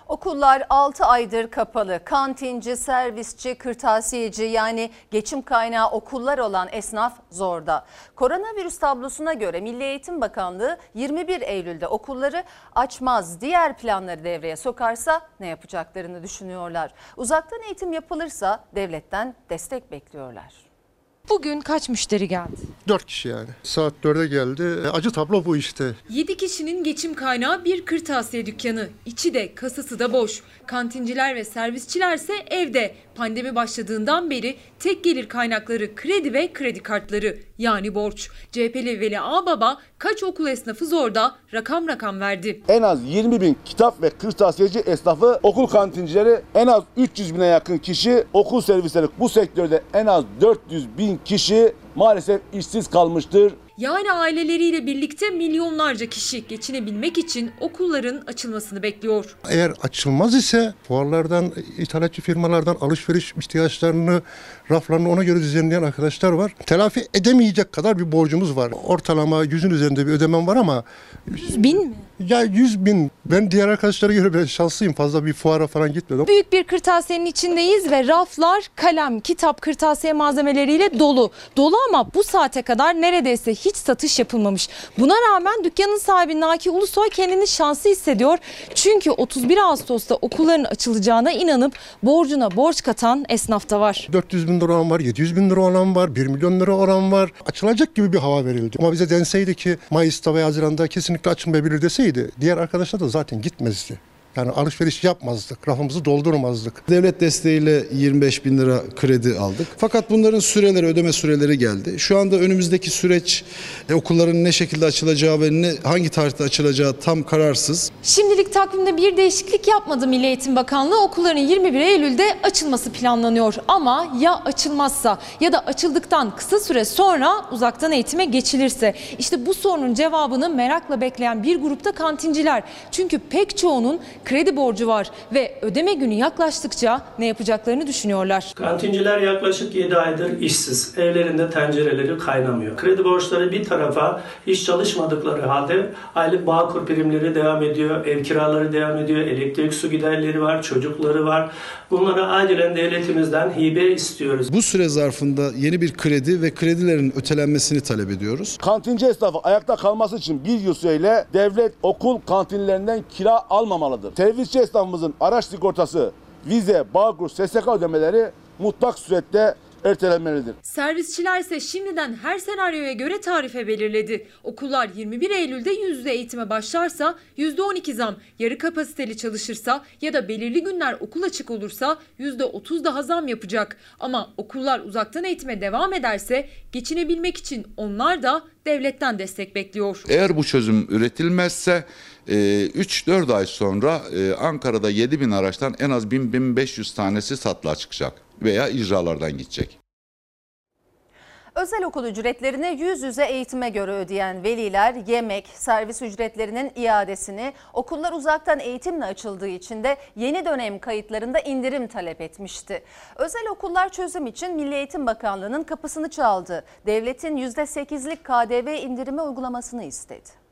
S1: Okullar 6 aydır kapalı. Kantinci, servisçi, kırtasiyeci yani geçim kaynağı okullar olan esnaf zorda. Koronavirüs tablosuna göre Milli Eğitim Bakanlığı 21 Eylül'de okulları açmaz, diğer planları devreye sokarsa ne yapacaklarını düşünüyorlar. Uzaktan eğitim yapılırsa devletten destek bekliyorlar.
S9: Bugün kaç müşteri geldi?
S34: 4 kişi yani. Saat 4'e geldi. Acı tablo bu işte.
S9: 7 kişinin geçim kaynağı bir kırtasiye dükkanı. İçi de kasası da boş. Kantinciler ve servisçilerse evde. Pandemi başladığından beri tek gelir kaynakları kredi ve kredi kartları yani borç. CHP'li Veli Ağbaba kaç okul esnafı zorda rakam rakam verdi.
S16: En az 20 bin kitap ve kırtasiyeci esnafı, okul kantincileri en az 300 bine yakın kişi, okul servisleri bu sektörde en az 400 bin kişi maalesef işsiz kalmıştır.
S9: Yani aileleriyle birlikte milyonlarca kişi geçinebilmek için okulların açılmasını bekliyor.
S34: Eğer açılmaz ise fuarlardan, ithalatçı firmalardan alışveriş ihtiyaçlarını, raflarını ona göre düzenleyen arkadaşlar var. Telafi edemeyecek kadar bir borcumuz var. Ortalama yüzün üzerinde bir ödemem var ama...
S9: 100 bin mi?
S34: Ya 100 bin. Ben diğer arkadaşlara göre ben şanslıyım. Fazla bir fuara falan gitmedim.
S9: Büyük bir kırtasiyenin içindeyiz ve raflar kalem, kitap, kırtasiye malzemeleriyle dolu. Dolu ama bu saate kadar neredeyse hiç satış yapılmamış. Buna rağmen dükkanın sahibi Naki Ulusoy kendini şanslı hissediyor. Çünkü 31 Ağustos'ta okulların açılacağına inanıp borcuna borç katan esnaf da var.
S34: 400 bin lira olan var, 700 bin lira olan var, 1 milyon lira olan var. Açılacak gibi bir hava verildi. Ama bize denseydi ki Mayıs'ta veya Haziran'da kesinlikle açılmayabilir deseydi diğer arkadaşlar da zaten gitmezdi. Yani alışveriş yapmazdık, rafımızı doldurmazdık.
S35: Devlet desteğiyle 25 bin lira kredi aldık. Fakat bunların süreleri, ödeme süreleri geldi. Şu anda önümüzdeki süreç e, okulların ne şekilde açılacağı ve ne, hangi tarihte açılacağı tam kararsız.
S9: Şimdilik takvimde bir değişiklik yapmadı Milli Eğitim Bakanlığı. Okulların 21 Eylül'de açılması planlanıyor. Ama ya açılmazsa ya da açıldıktan kısa süre sonra uzaktan eğitime geçilirse. İşte bu sorunun cevabını merakla bekleyen bir grupta kantinciler. Çünkü pek çoğunun kredi borcu var ve ödeme günü yaklaştıkça ne yapacaklarını düşünüyorlar.
S36: Kantinciler yaklaşık 7 aydır işsiz. Evlerinde tencereleri kaynamıyor. Kredi borçları bir tarafa hiç çalışmadıkları halde aylık bağkur primleri devam ediyor. Ev kiraları devam ediyor. Elektrik su giderleri var. Çocukları var. Bunlara acilen devletimizden hibe istiyoruz.
S35: Bu süre zarfında yeni bir kredi ve kredilerin ötelenmesini talep ediyoruz.
S16: Kantinci esnafı ayakta kalması için bir yıl süreyle devlet okul kantinlerinden kira almamalıdır. Servisçi esnafımızın araç sigortası, vize, bağkur, SSK ödemeleri mutlak surette ertelenmelidir.
S9: Servisçiler ise şimdiden her senaryoya göre tarife belirledi. Okullar 21 Eylül'de yüzde eğitime başlarsa %12 zam, yarı kapasiteli çalışırsa ya da belirli günler okul açık olursa %30 daha zam yapacak. Ama okullar uzaktan eğitime devam ederse geçinebilmek için onlar da devletten destek bekliyor.
S37: Eğer bu çözüm üretilmezse 3-4 ay sonra e, Ankara'da 7 bin araçtan en az 1000-1500 tanesi satlığa çıkacak veya icralardan gidecek.
S1: Özel okul ücretlerini yüz yüze eğitime göre ödeyen veliler yemek, servis ücretlerinin iadesini okullar uzaktan eğitimle açıldığı için de yeni dönem kayıtlarında indirim talep etmişti. Özel okullar çözüm için Milli Eğitim Bakanlığı'nın kapısını çaldı. Devletin %8'lik KDV indirimi uygulamasını istedi.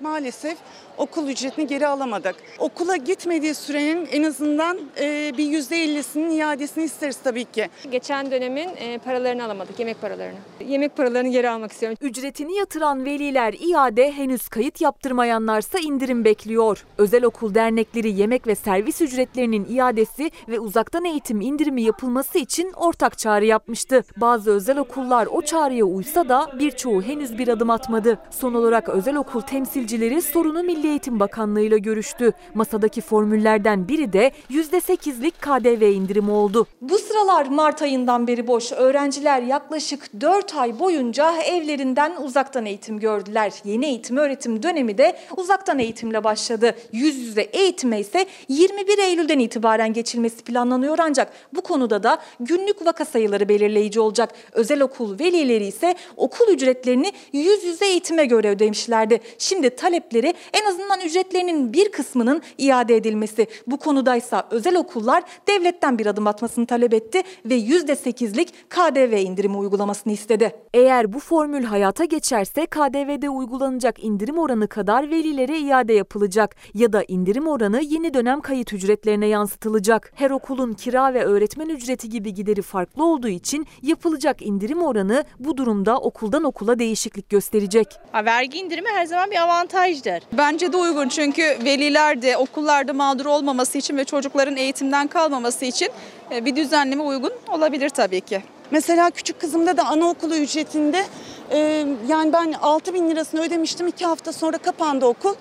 S38: Maalesef okul ücretini geri alamadık. Okula gitmediği sürenin en azından e, bir yüzde ellisinin iadesini isteriz tabii ki.
S39: Geçen dönemin e, paralarını alamadık, yemek paralarını. Yemek paralarını geri almak istiyorum.
S20: Ücretini yatıran veliler iade henüz kayıt yaptırmayanlarsa indirim bekliyor. Özel okul dernekleri yemek ve servis ücretlerinin iadesi ve uzaktan eğitim indirimi yapılması için ortak çağrı yapmıştı. Bazı özel okullar o çağrıya uysa da birçoğu henüz bir adım atmadı. Son olarak özel okul temsilcileri sorunu Milli Eğitim Bakanlığı ile görüştü. Masadaki formüllerden biri de %8'lik KDV indirimi oldu.
S40: Bu sıralar Mart ayından beri boş. Öğrenciler yaklaşık 4 ay boyunca evlerinden uzaktan eğitim gördüler. Yeni eğitim öğretim dönemi de uzaktan eğitimle başladı. Yüz yüze eğitime ise 21 Eylül'den itibaren geçilmesi planlanıyor ancak bu konuda da günlük vaka sayıları belirleyici olacak. Özel okul velileri ise okul ücretlerini yüz yüze eğitime göre ödemişlerdi. Şimdi talepleri en azından ücretlerinin bir kısmının iade edilmesi. Bu konudaysa özel okullar devletten bir adım atmasını talep etti ve %8'lik KDV indirimi uygulamasını istedi.
S20: Eğer bu formül hayata geçerse KDV'de uygulanacak indirim oranı kadar velilere iade yapılacak ya da indirim oranı yeni dönem kayıt ücretlerine yansıtılacak. Her okulun kira ve öğretmen ücreti gibi gideri farklı olduğu için yapılacak indirim oranı bu durumda okuldan okula değişiklik gösterecek.
S41: Vergi indirimi her zaman bir avantajdır.
S42: Bence de uygun çünkü veliler de okullarda mağdur olmaması için ve çocukların eğitimden kalmaması için e, bir düzenleme uygun olabilir tabii ki.
S38: Mesela küçük kızımda da anaokulu ücretinde e, yani ben 6 bin lirasını ödemiştim. iki hafta sonra kapandı okul.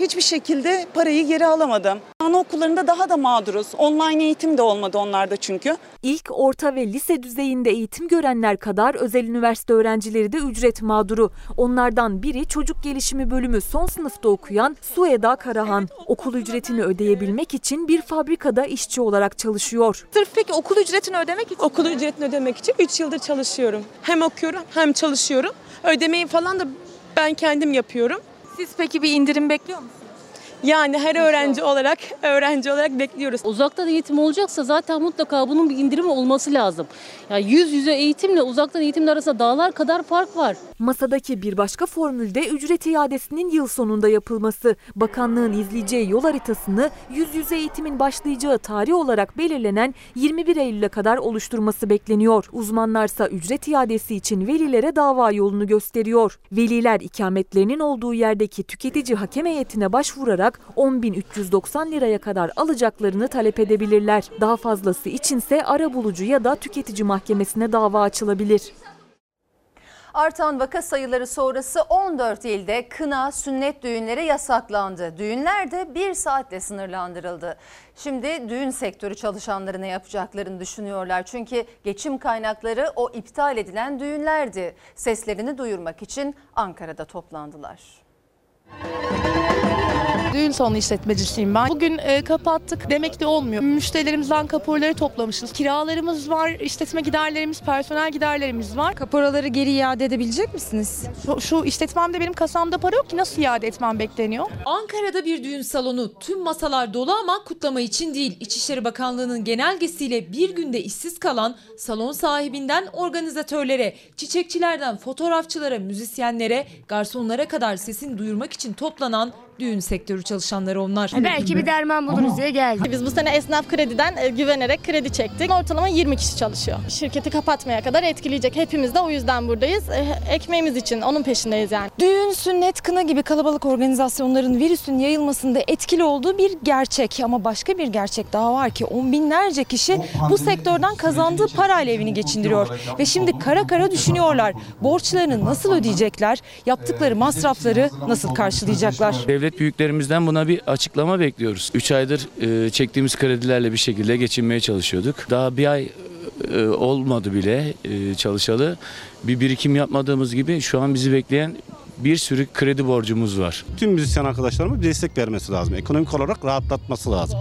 S38: Hiçbir şekilde parayı geri alamadım. Anaokullarında daha da mağduruz. Online eğitim de olmadı onlarda çünkü.
S20: İlk, orta ve lise düzeyinde eğitim görenler kadar özel üniversite öğrencileri de ücret mağduru. Onlardan biri çocuk gelişimi bölümü son sınıfta okuyan Sueda Karahan. Okul ücretini ödeyebilmek için bir fabrikada işçi olarak çalışıyor.
S42: Sırf peki okul ücretini ödemek için? Okul ücretini ödemek için 3 yıldır çalışıyorum. Hem okuyorum hem çalışıyorum. Ödemeyi falan da ben kendim yapıyorum.
S40: Siz peki bir indirim bekliyor musunuz?
S42: Yani her öğrenci olarak öğrenci olarak bekliyoruz.
S43: Uzaktan eğitim olacaksa zaten mutlaka bunun bir indirimi olması lazım. Yani yüz yüze eğitimle uzaktan eğitimin arasında dağlar kadar fark var.
S20: Masadaki bir başka formülde ücret iadesinin yıl sonunda yapılması. Bakanlığın izleyeceği yol haritasını yüz yüze eğitimin başlayacağı tarih olarak belirlenen 21 Eylül'e kadar oluşturması bekleniyor. Uzmanlarsa ücret iadesi için velilere dava yolunu gösteriyor. Veliler ikametlerinin olduğu yerdeki tüketici hakem heyetine başvurarak 10.390 liraya kadar alacaklarını talep edebilirler. Daha fazlası içinse arabulucu ya da tüketici mahkemesine dava açılabilir.
S1: Artan vaka sayıları sonrası 14 ilde kına, sünnet düğünleri yasaklandı. Düğünler de bir saatle sınırlandırıldı. Şimdi düğün sektörü çalışanları ne yapacaklarını düşünüyorlar. Çünkü geçim kaynakları o iptal edilen düğünlerdi. Seslerini duyurmak için Ankara'da toplandılar.
S44: Düğün salonu işletmecisiyim ben. Bugün e, kapattık demek de olmuyor. Müşterilerimizden kaporları toplamışız. Kiralarımız var, işletme giderlerimiz, personel giderlerimiz var.
S9: Kaporaları geri iade edebilecek misiniz?
S44: Şu, şu işletmemde benim kasamda para yok ki nasıl iade etmem bekleniyor?
S45: Ankara'da bir düğün salonu. Tüm masalar dolu ama kutlama için değil. İçişleri Bakanlığı'nın genelgesiyle bir günde işsiz kalan salon sahibinden organizatörlere, çiçekçilerden fotoğrafçılara, müzisyenlere, garsonlara kadar sesini duyurmak için toplanan düğün sektörü çalışanları onlar.
S46: Belki bir derman buluruz diye geldik. Biz bu sene esnaf krediden e, güvenerek kredi çektik. Ortalama 20 kişi çalışıyor. Şirketi kapatmaya kadar etkileyecek. Hepimiz de o yüzden buradayız. E, Ekmeğimiz için onun peşindeyiz yani.
S9: Düğün, sünnet, kına gibi kalabalık organizasyonların virüsün yayılmasında etkili olduğu bir gerçek. Ama başka bir gerçek daha var ki on binlerce kişi bu sektörden kazandığı parayla evini geçindiriyor. Ve şimdi kara kara düşünüyorlar. Borçlarını nasıl ödeyecekler? Yaptıkları masrafları nasıl karşılayacaklar?
S47: Devlet büyüklerimizden buna bir açıklama bekliyoruz. 3 aydır e, çektiğimiz kredilerle bir şekilde geçinmeye çalışıyorduk. Daha bir ay e, olmadı bile e, çalışalı. Bir birikim yapmadığımız gibi şu an bizi bekleyen bir sürü kredi borcumuz var.
S48: Tüm müzisyen arkadaşlarıma bir destek vermesi lazım. Ekonomik olarak rahatlatması lazım.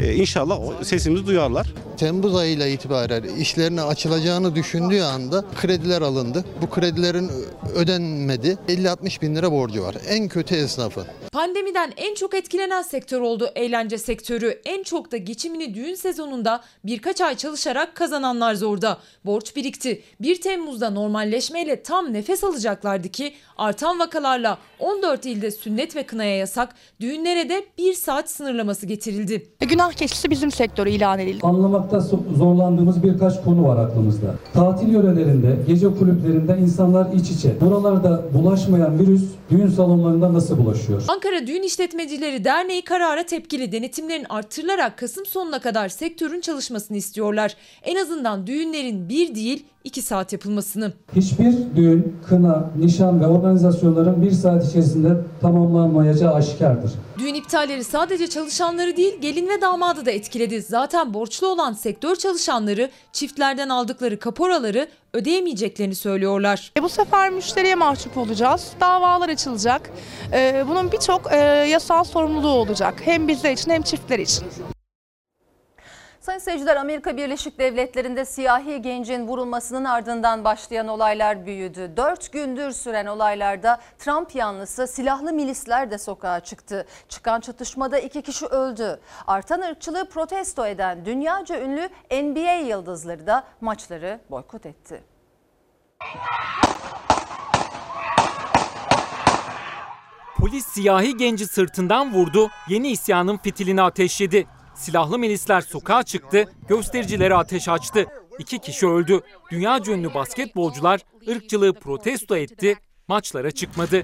S48: Ee, inşallah sesimizi duyarlar.
S49: Temmuz ayıyla itibaren işlerine açılacağını düşündüğü anda krediler alındı. Bu kredilerin ödenmedi. 50-60 bin lira borcu var. En kötü esnafın.
S9: Pandemiden en çok etkilenen sektör oldu eğlence sektörü. En çok da geçimini düğün sezonunda birkaç ay çalışarak kazananlar zorda. Borç birikti. 1 Temmuz'da normalleşmeyle tam nefes alacaklardı ki artan vakalarla 14 ilde sünnet ve kınaya yasak, düğünlere de 1 saat sınırlaması getirildi.
S44: Günah keçisi bizim sektörü ilan edildi.
S34: Anlamakta so- zorlandığımız birkaç konu var aklımızda. Tatil yörelerinde, gece kulüplerinde insanlar iç içe. Buralarda bulaşmayan virüs düğün salonlarında nasıl bulaşıyor?
S9: Ankara Düğün İşletmecileri Derneği karara tepkili denetimlerin arttırılarak Kasım sonuna kadar sektörün çalışmasını istiyorlar. En azından düğünlerin bir değil iki saat yapılmasını.
S34: Hiçbir düğün, kına, nişan ve organizasyonların bir saat içerisinde tamamlanmayacağı aşikardır.
S9: Düğün iptalleri sadece çalışanları değil gelin ve damadı da etkiledi. Zaten borçlu olan sektör çalışanları çiftlerden aldıkları kaporaları ödeyemeyeceklerini söylüyorlar.
S44: E bu sefer müşteriye mahcup olacağız. Davalar açılacak. E, bunun birçok e, yasal sorumluluğu olacak. Hem bizler için hem çiftler için.
S1: Sayın seyirciler Amerika Birleşik Devletleri'nde siyahi gencin vurulmasının ardından başlayan olaylar büyüdü. Dört gündür süren olaylarda Trump yanlısı silahlı milisler de sokağa çıktı. Çıkan çatışmada iki kişi öldü. Artan ırkçılığı protesto eden dünyaca ünlü NBA yıldızları da maçları boykot etti.
S3: Polis siyahi genci sırtından vurdu, yeni isyanın fitilini ateşledi. Silahlı milisler sokağa çıktı, göstericilere ateş açtı. İki kişi öldü. Dünya ünlü basketbolcular ırkçılığı protesto etti, maçlara çıkmadı.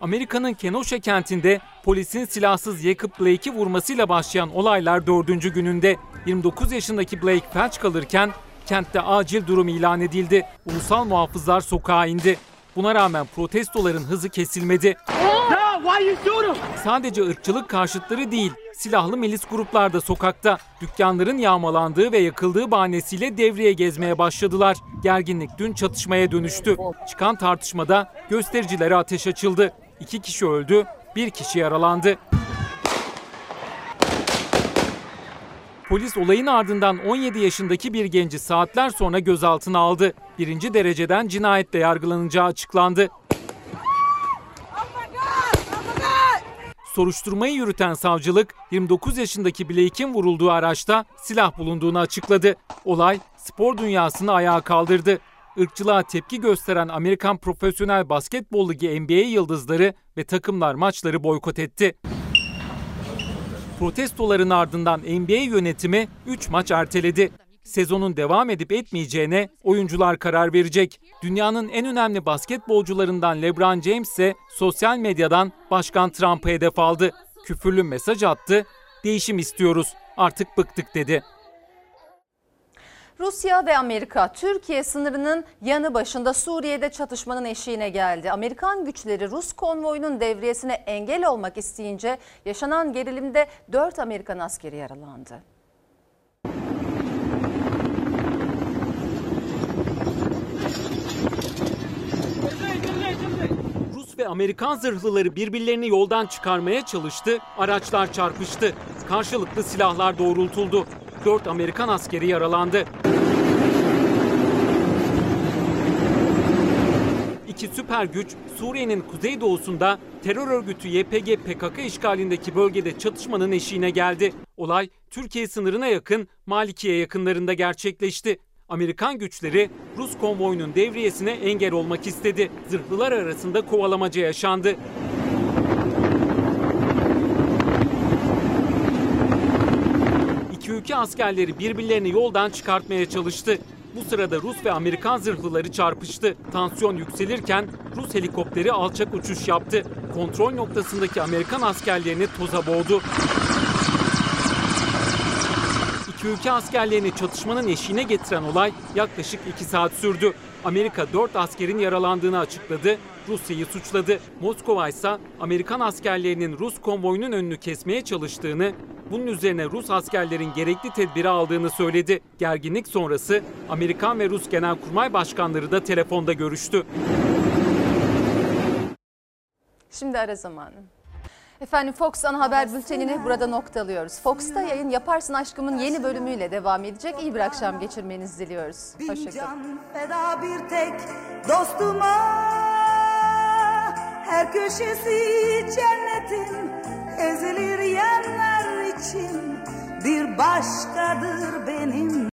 S3: Amerika'nın Kenosha kentinde polisin silahsız Jacob Blake'i vurmasıyla başlayan olaylar dördüncü gününde 29 yaşındaki Blake felç kalırken kentte acil durum ilan edildi. Ulusal muhafızlar sokağa indi. Buna rağmen protestoların hızı kesilmedi. Sadece ırkçılık karşıtları değil, silahlı milis gruplar da sokakta. Dükkanların yağmalandığı ve yakıldığı bahanesiyle devreye gezmeye başladılar. Gerginlik dün çatışmaya dönüştü. Çıkan tartışmada göstericilere ateş açıldı. İki kişi öldü, bir kişi yaralandı. Polis olayın ardından 17 yaşındaki bir genci saatler sonra gözaltına aldı. Birinci dereceden cinayetle yargılanacağı açıklandı. Soruşturmayı yürüten savcılık 29 yaşındaki Blake'in vurulduğu araçta silah bulunduğunu açıkladı. Olay spor dünyasını ayağa kaldırdı. Irkçılığa tepki gösteren Amerikan Profesyonel Basketbol Ligi NBA yıldızları ve takımlar maçları boykot etti. Protestoların ardından NBA yönetimi 3 maç erteledi. Sezonun devam edip etmeyeceğine oyuncular karar verecek. Dünyanın en önemli basketbolcularından LeBron James ise sosyal medyadan Başkan Trump'a hedef aldı. Küfürlü mesaj attı. Değişim istiyoruz. Artık bıktık dedi.
S1: Rusya ve Amerika Türkiye sınırının yanı başında Suriye'de çatışmanın eşiğine geldi. Amerikan güçleri Rus konvoyunun devriyesine engel olmak isteyince yaşanan gerilimde 4 Amerikan askeri yaralandı.
S3: Rus ve Amerikan zırhlıları birbirlerini yoldan çıkarmaya çalıştı, araçlar çarpıştı. Karşılıklı silahlar doğrultuldu. 4 Amerikan askeri yaralandı. İki süper güç Suriye'nin kuzeydoğusunda terör örgütü YPG PKK işgalindeki bölgede çatışmanın eşiğine geldi. Olay Türkiye sınırına yakın Malikiye yakınlarında gerçekleşti. Amerikan güçleri Rus konvoyunun devriyesine engel olmak istedi. Zırhlılar arasında kovalamaca yaşandı. İki ülke askerleri birbirlerini yoldan çıkartmaya çalıştı. Bu sırada Rus ve Amerikan zırhlıları çarpıştı. Tansiyon yükselirken Rus helikopteri alçak uçuş yaptı. Kontrol noktasındaki Amerikan askerlerini toza boğdu. İki ülke askerlerini çatışmanın eşiğine getiren olay yaklaşık 2 saat sürdü. Amerika 4 askerin yaralandığını açıkladı. Rusya'yı suçladı. Moskova ise Amerikan askerlerinin Rus konvoyunun önünü kesmeye çalıştığını, bunun üzerine Rus askerlerin gerekli tedbiri aldığını söyledi. Gerginlik sonrası Amerikan ve Rus Genelkurmay Başkanları da telefonda görüştü.
S1: Şimdi ara zamanı. Efendim Fox ana haber bültenini burada noktalıyoruz. Fox'ta yayın Yaparsın Aşkım'ın yeni bölümüyle devam edecek. İyi bir akşam geçirmenizi diliyoruz. Hoşçakalın.
S50: feda bir tek dostuma Her köşesi cennetin ezilir yerler için Bir başkadır benim